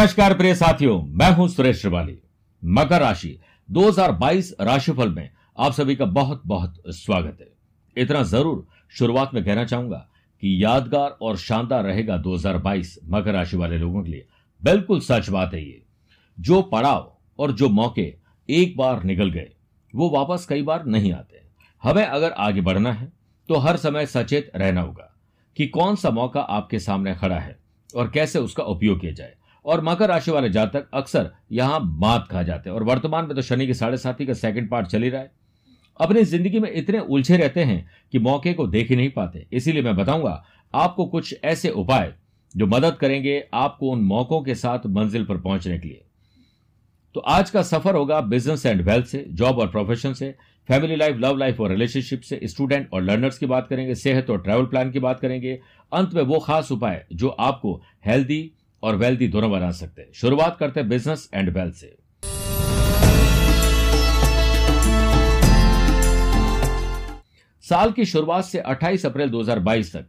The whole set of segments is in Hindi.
नमस्कार प्रिय साथियों, मैं हूँ सुरेश श्रिवाली। मकर राशि 2022 राशिफल में आप सभी का बहुत बहुत स्वागत है। इतना ज़रूर शुरुआत में कहना चाहूँगा कि यादगार और शानदार रहेगा 2022 मकर राशि वाले लोगों के लिए। बिल्कुल सच बात है ये। जो पड़ाव और जो मौके एक बार निकल गए, वो वापस कई बार नहीं आते हमें अगर आगे बढ़ना है तो हर समय सचेत रहना होगा कि कौन सा मौका आपके सामने खड़ा है और कैसे उसका उपयोग किया जाए। और मकर राशि वाले जातक अक्सर यहाँ मात खा जाते हैं। और वर्तमान में तो शनि के साढ़े साथी का सेकंड पार्ट चल ही रहा है। अपनी ज़िंदगी में इतने उलझे रहते हैं कि मौके को देख ही नहीं पाते। इसीलिए मैं बताऊँगा, आपको कुछ ऐसे उपाय जो मदद करेंगे आपको उन मौकों के साथ मंजिल पर पहुँचने के लिए। तो आज का सफ़र होगा बिज़नेस एंड वेल्थ से जॉब और प्रोफेशन से फैमिली लाइफ लव लाइफ और रिलेशनशिप से स्टूडेंट और लर्नर्स की बात करेंगे, सेहत और ट्रैवल प्लान की बात करेंगे। अंत में वो खास उपाय जो आपको हेल्दी और वेल्दी दोनों बना सकते हैं। शुरुआत करते हैं बिज़नेस एंड वेल्थ से। साल की शुरुआत से 28 अप्रैल 2022 तक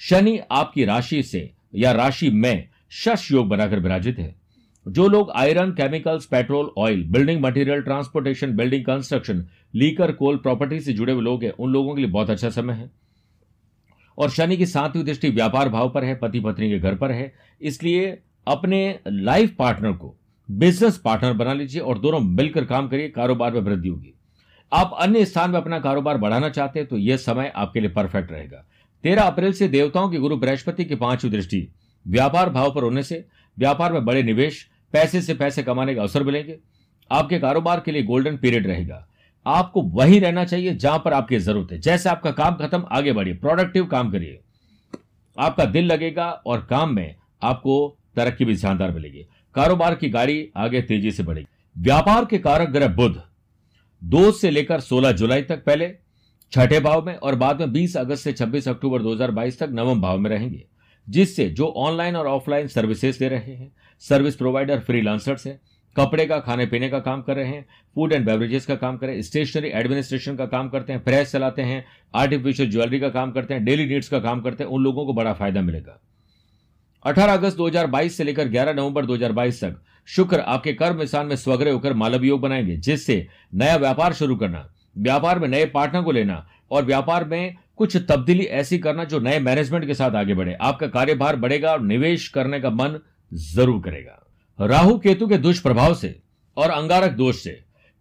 शनि आपकी राशि से या राशि में शश योग बनाकर विराजित है। जो लोग iron chemicals petrol oil building material transportation building construction liquor coal property से जुड़े हुए लोग हैं, उन लोगों के लिए बहुत अच्छा समय है। और शनि की सातवीं दृष्टि व्यापार भाव पर है पति पत्नी के घर पर है। इसलिए अपने लाइफ पार्टनर को बिज़नेस पार्टनर बना लीजिए और दोनों मिलकर काम करिए, कारोबार में वृद्धि होगी। आप अन्य स्थान में अपना कारोबार बढ़ाना चाहते हैं तो यह समय आपके लिए परफेक्ट रहेगा। तेरह अप्रैल से देवताओं के गुरु बृहस्पति की पांचवी दृष्टि, व्यापार भाव पर होने से, व्यापार में बड़े निवेश, पैसे से पैसे कमाने के अवसर मिलेंगे। आपके कारोबार के लिए गोल्डन पीरियड रहेगा। आपको वही रहना चाहिए जहाँ पर आपकी ज़रूरत है। जैसे आपका काम खत्म, आगे बढ़िए। प्रोडक्टिव काम करिए। आपका दिल लगेगा और काम में आपको तरक्की भी शानदार मिलेगी। कारोबार की गाड़ी आगे तेज़ी से बढ़ेगी। व्यापार के कारक ग्रह बुध। दो से लेकर 16 जुलाई तक पहले, छठे भाव में और बाद में 20 अगस्त से 26 अक्टूबर 2022 तक नवम भाव में रहेंगे। जिससे जो ऑनलाइन और ऑफलाइन सर्विसेज़ दे रहे हैं, सर्विस प्रोवाइडर, फ्रीलांसर्स हैं। कपड़े का, खाने पीने का काम कर रहे हैं फ़ूड एंड बेवरेजेस का काम कर रहे हैं स्टेशनरी एडमिनिस्ट्रेशन का काम करते हैं प्रेस चलाते हैं आर्टिफिशियल ज्वेलरी का काम करते हैं डेली नीड्स का काम करते हैं, उन लोगों को बड़ा फ़ायदा मिलेगा। 18 अगस्त 2022 से लेकर 11 नवंबर 2022 तक, शुक्र आपके कर्म स्थान में स्वग्रह होकर मालव योग बनाएँगे, जिससे नया व्यापार शुरू करना, व्यापार में नए पार्टनर को लेना और व्यापार में कुछ तब्दीली ऐसी करना जो नए मैनेजमेंट के साथ आगे बढ़े। आपका कार्यभार बढ़ेगा और निवेश करने का मन ज़रूर करेगा। राहु केतु के दुष्प्रभाव से और अंगारक दोष से।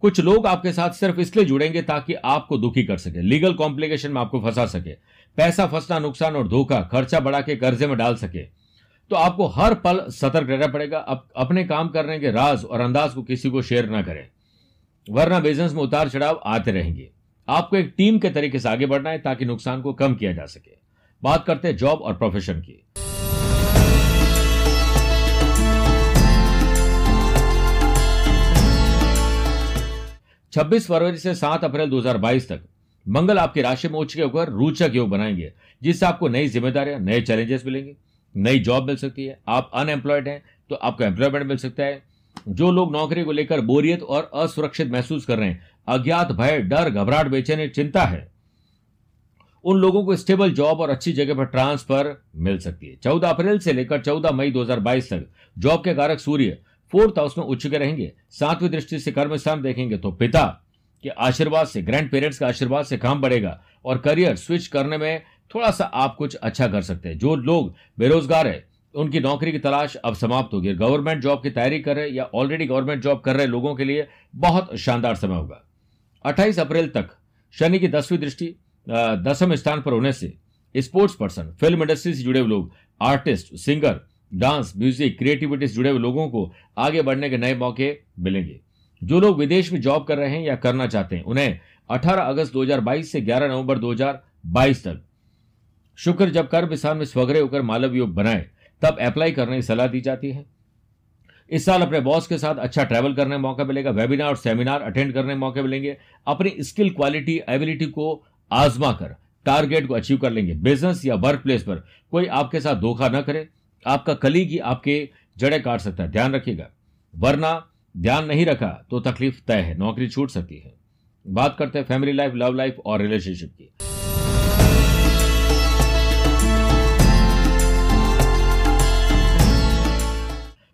कुछ लोग आपके साथ सिर्फ़ इसलिए जुड़ेंगे ताकि आपको दुखी कर सके लीगल कॉम्प्लिकेशन में आपको फंसा सके पैसा फंसना नुकसान और धोखा खर्चा बढ़ा के कर्जे में डाल सके। तो आपको हर पल सतर्क रहना पड़ेगा अप, अपने काम करने के राज और अंदाज को किसी को शेयर ना करें वरना बिज़नेस में उतार चढ़ाव आते रहेंगे। आपको एक टीम के तरीके से आगे बढ़ना है ताकि नुकसान को कम किया जा सके। बात करते हैं जॉब और प्रोफेशन की। 26 फरवरी से 7 अप्रैल 2022 तक। मंगल आपकी राशि में उच्च के होकर रोचक योग बनाएँगे, जिससे आपको नई जिम्मेदारियाँ, नए चैलेंजेस मिलेंगे, नई जॉब मिल सकती है। आप अनएम्प्लॉयड हैं तो आपको एम्प्लॉयमेंट मिल सकता है। जो लोग नौकरी को लेकर बोरियत और असुरक्षित महसूस कर रहे हैं, अज्ञात भय, डर, घबराहट, बेचैनी, चिंता है, उन लोगों को स्टेबल जॉब और अच्छी जगह पर ट्रांसफ़र मिल सकती है। चौदह अप्रैल से लेकर चौदह मई 2022 तक, जॉब के कारक सूर्य फोर्थ हाउस में उच्च के रहेंगे। सातवीं दृष्टि से कर्म स्थान देखेंगे तो पिता के आशीर्वाद से, ग्रैंड पेरेंट्स के आशीर्वाद से काम बढ़ेगा और करियर स्विच करने में थोड़ा सा आप कुछ अच्छा कर सकते हैं। जो लोग बेरोजगार है, उनकी नौकरी की तलाश अब समाप्त होगी। गवर्नमेंट जॉब की तैयारी कर रहे या ऑलरेडी गवर्नमेंट जॉब कर रहे लोगों के लिए बहुत शानदार समय होगा। 28 अप्रैल तक शनि की दसवीं दृष्टि दसम स्थान पर होने से स्पोर्ट्स पर्सन, फ़िल्म इंडस्ट्री से जुड़े लोग, artist, singer dance, music, creativity से जुड़े हुए लोगों को आगे बढ़ने के नए मौके मिलेंगे। जो लोग विदेश में जॉब कर रहे हैं या करना चाहते हैं, उन्हें 18 अगस्त 2022 से 11 नवंबर 2022 तक शुक्र जब कर्म स्थान में स्वग्रह होकर मालव योग बनाए, तब अप्लाई करने की सलाह दी जाती है। इस साल अपने बॉस के साथ अच्छा ट्रैवल करने का मौका मिलेगा वेबिनार और सेमिनार अटेंड करने के मौके मिलेंगे। अपनी स्किल क्वालिटी एबिलिटी को आजमा कर टारगेट को अचीव कर लेंगे। बिज़नेस या वर्क प्लेस पर कोई आपके साथ धोखा न करे। आपका कलीग ही आपके जड़े काट सकता है। ध्यान रखिएगा। वरना ध्यान नहीं रखा तो तकलीफ़ तय है, नौकरी छूट सकती है। बात करते हैं फैमिली लाइफ लव लाइफ और रिलेशनशिप की।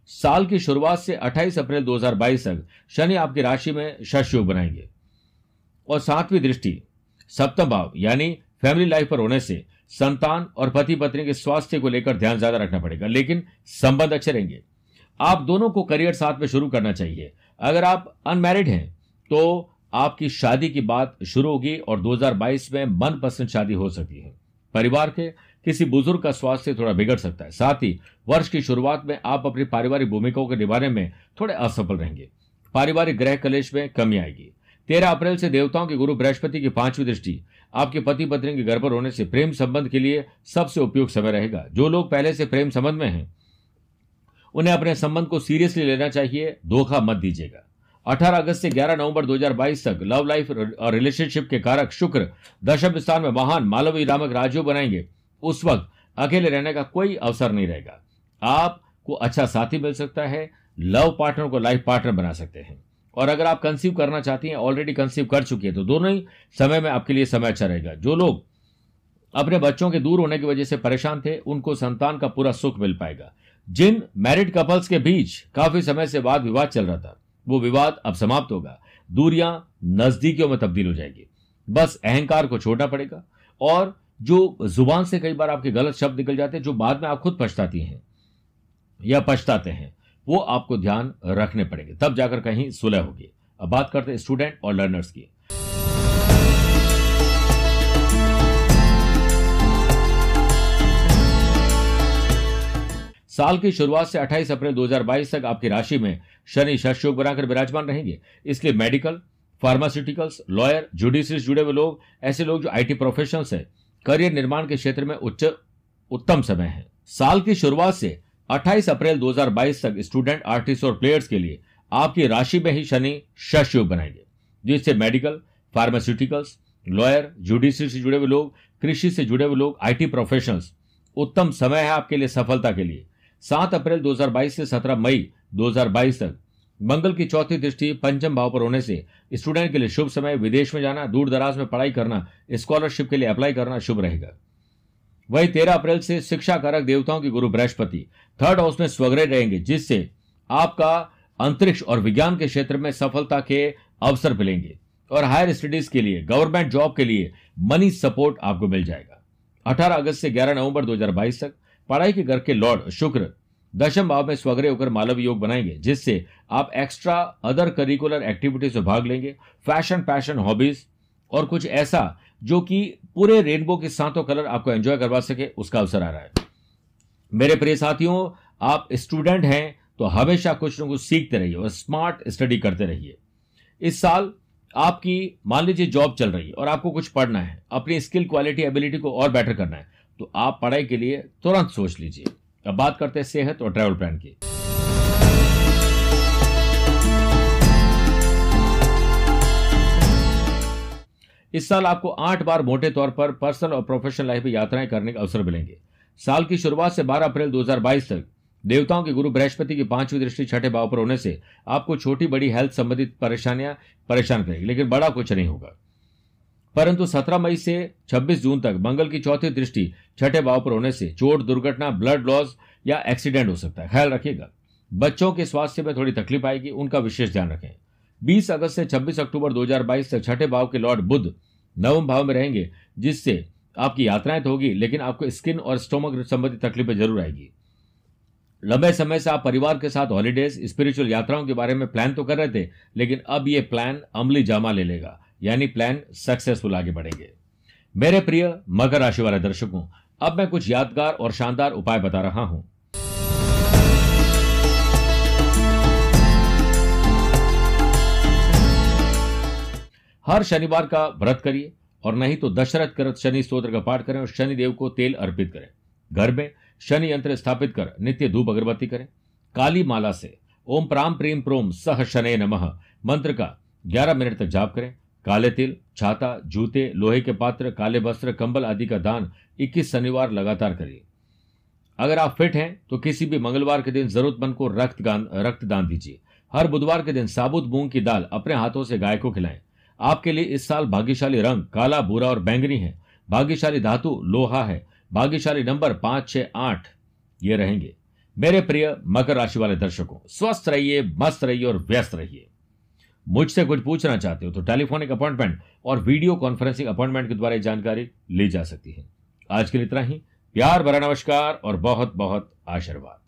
साल की शुरुआत से 28 अप्रैल 2022 तक शनि आपकी राशि में शश योग बनाएँगे। और सातवीं दृष्टि, सप्तम भाव, यानी फैमिली लाइफ पर होने से संतान और पति पत्नी के स्वास्थ्य को लेकर ध्यान ज़्यादा रखना पड़ेगा, लेकिन संबंध अच्छे रहेंगे। आप दोनों को करियर साथ में शुरू करना चाहिए। अगर आप अनमैरिड हैं तो आपकी शादी की बात शुरू होगी और 2022 में मनपसंद शादी हो सकती है। परिवार के किसी बुज़ुर्ग का स्वास्थ्य थोड़ा बिगड़ सकता है। साथ ही, वर्ष की शुरुआत में आप अपनी पारिवारिक भूमिकाओं के निभाने में थोड़े असफल रहेंगे। पारिवारिक ग्रह कलेश में कमी आएगी। तेरह अप्रैल से देवताओं के गुरु बृहस्पति की पांचवी दृष्टि आपके पति पत्नी के घर पर होने से प्रेम संबंध के लिए सबसे उपयुक्त समय रहेगा। जो लोग पहले से प्रेम संबंध में हैं, उन्हें अपने संबंध को सीरियसली लेना चाहिए, धोखा मत दीजिएगा। 18 अगस्त से 11 नवंबर 2022 तक लव लाइफ और रिलेशनशिप के कारक शुक्र दशम स्थान में महान मालवी नामक राजयोग बनाएँगे। उस वक्त अकेले रहने का कोई अवसर नहीं रहेगा। आपको अच्छा साथी मिल सकता है, लव पार्टनर को लाइफ पार्टनर बना सकते हैं। और अगर आप कंसीव करना चाहती हैं ऑलरेडी कंसीव कर चुकी है तो दोनों ही समय में आपके लिए समय अच्छा रहेगा। जो लोग अपने बच्चों के दूर होने की वजह से परेशान थे, उनको संतान का पूरा सुख मिल पाएगा। जिन मैरिड कपल्स के बीच काफ़ी समय से वाद विवाद चल रहा था, वो विवाद अब समाप्त होगा। दूरियाँ नजदीकियों में तब्दील हो जाएगी। बस अहंकार को छोड़ना पड़ेगा और जो ज़ुबान से कई बार आपके गलत शब्द निकल जाते हैं, जो बाद में आप खुद पछताती हैं या पछताते हैं वो आपको ध्यान रखने पड़ेंगे। तब जाकर कहीं सुलह होगी। अब बात करते हैं स्टूडेंट और लर्नर्स की। साल की शुरुआत से 28 अप्रैल 2022 तक आपकी राशि में शनि शशयोग बनाकर विराजमान रहेंगे। इसलिए मेडिकल, फार्मास्यूटिकल्स, लॉयर जुडिशरी से जुड़े हुए लोग, ऐसे लोग जो आईटी प्रोफेशनल्स है, करियर निर्माण के क्षेत्र में उच्च, उत्तम समय है। साल की शुरुआत से 28 अप्रैल 2022 तक स्टूडेंट, आर्टिस्ट और प्लेयर्स के लिए आपकी राशि में ही शनि, शश योग बनाएँगे। जिससे मेडिकल, फार्मास्यूटिकल्स, लॉयर जुडिशरी से जुड़े हुए लोग, कृषि से जुड़े हुए लोग, आईटी प्रोफेशनल्स, उत्तम समय है आपके लिए सफलता के लिए। सात अप्रैल 2022 से 17 मई 2022 तक। मंगल की चौथी दृष्टि पंचम भाव पर होने से स्टूडेंट के लिए शुभ समय, विदेश में जाना, दूर दराज में पढ़ाई करना, स्कॉलरशिप के लिए अप्लाई करना शुभ रहेगा। वही तेरह अप्रैल से शिक्षा कारक देवताओं के गुरु बृहस्पति। थर्ड हाउस में स्वग्रह रहेंगे, जिससे आपका अंतरिक्ष और विज्ञान के क्षेत्र में सफलता के अवसर मिलेंगे। और हायर स्टडीज़ के लिए गवर्नमेंट जॉब के लिए मनी सपोर्ट आपको मिल जाएगा। 18 अगस्त से 11 नवंबर 2022 तक पढ़ाई के घर के लॉर्ड शुक्र दशम भाव में स्वग्रह होकर मालव योग बनाएँगे, जिससे आप एक्स्ट्रा अदर करिकुलर एक्टिविटीज़ में भाग लेंगे। फ़ैशन पैशन हॉबीज और कुछ ऐसा जो कि पूरे रेनबो के सातों कलर आपको एंजॉय करवा सके, उसका अवसर आ रहा है। मेरे प्रिय साथियों, आप स्टूडेंट हैं तो हमेशा कुछ न कुछ सीखते रहिए और स्मार्ट स्टडी करते रहिए। इस साल आपकी, मान लीजिए जॉब चल रही है और आपको कुछ पढ़ना है, अपनी स्किल क्वालिटी एबिलिटी को और बेटर करना है तो आप पढ़ाई के लिए तुरंत सोच लीजिए। अब बात करते हैं सेहत और ट्रैवल प्लान की। इस साल आपको आठ बार मोटे तौर पर पर्सनल और प्रोफेशनल लाइफ में यात्राएँ करने का अवसर मिलेंगे। साल की शुरुआत से 12 अप्रैल 2022 तक देवताओं के गुरु बृहस्पति की पांचवी दृष्टि छठे भाव पर होने से आपको छोटी बड़ी हेल्थ संबंधित परेशानियाँ परेशान करेगी, लेकिन बड़ा कुछ नहीं होगा। परंतु 17 मई से 26 जून तक मंगल की चौथी दृष्टि छठे भाव पर होने से चोट, दुर्घटना, ब्लड लॉस या एक्सीडेंट हो सकता है। ख्याल रखिएगा, बच्चों के स्वास्थ्य में थोड़ी तकलीफ़ आएगी, उनका विशेष ध्यान रखें। 20 अगस्त से 26 अक्टूबर 2022 तक छठे भाव के लॉर्ड बुद्ध नवम भाव में रहेंगे, जिससे आपकी यात्राएँ तो होगी, लेकिन आपको स्किन और स्टोमक संबंधी तकलीफें ज़रूर आएगी। लंबे समय से आप परिवार के साथ हॉलीडेज स्पिरिचुअल यात्राओं के बारे में प्लान तो कर रहे थे, लेकिन अब ये प्लान अमली जामा ले लेगा, यानी प्लान सक्सेसफुल आगे बढ़ेंगे। मेरे प्रिय मकर राशि वाले दर्शकों, अब मैं कुछ यादगार और शानदार उपाय बता रहा हूँ। हर शनिवार का व्रत करिए और नहीं तो दशरथ करत शनि स्त्रोत्र का पाठ करें और शनि देव को तेल अर्पित करें। घर में शनि यंत्र स्थापित कर नित्य धूप अगरबत्ती करें। काली माला से ओम प्राम प्रेम प्रोम सह शनि नमः। मंत्र का 11 मिनट तक जाप करें। काले तिल, छाता, जूते, लोहे के पात्र, काले वस्त्र, कंबल आदि का दान 21 शनिवार लगातार करिए। अगर आप फिट हैं तो किसी भी मंगलवार के दिन जरूरतमंद को रक्त रक्तदान दीजिए। हर बुधवार के दिन साबुत मूंग की दाल अपने हाथों से गाय को खिलाएँ। आपके लिए इस साल भाग्यशाली रंग काला, भूरा और बैंगनी है। भाग्यशाली धातु लोहा है। भाग्यशाली नंबर पाँच छह आठ, ये रहेंगे। मेरे प्रिय मकर राशि वाले दर्शकों, स्वस्थ रहिए, मस्त रहिए और व्यस्त रहिए। मुझसे कुछ पूछना चाहते हो तो टेलीफोनिक अपॉइंटमेंट और वीडियो कॉन्फ्रेंसिंग अपॉइंटमेंट के द्वारा जानकारी ली जा सकती है। आज के लिए इतना ही। प्यार भरा नमस्कार और बहुत बहुत आशीर्वाद।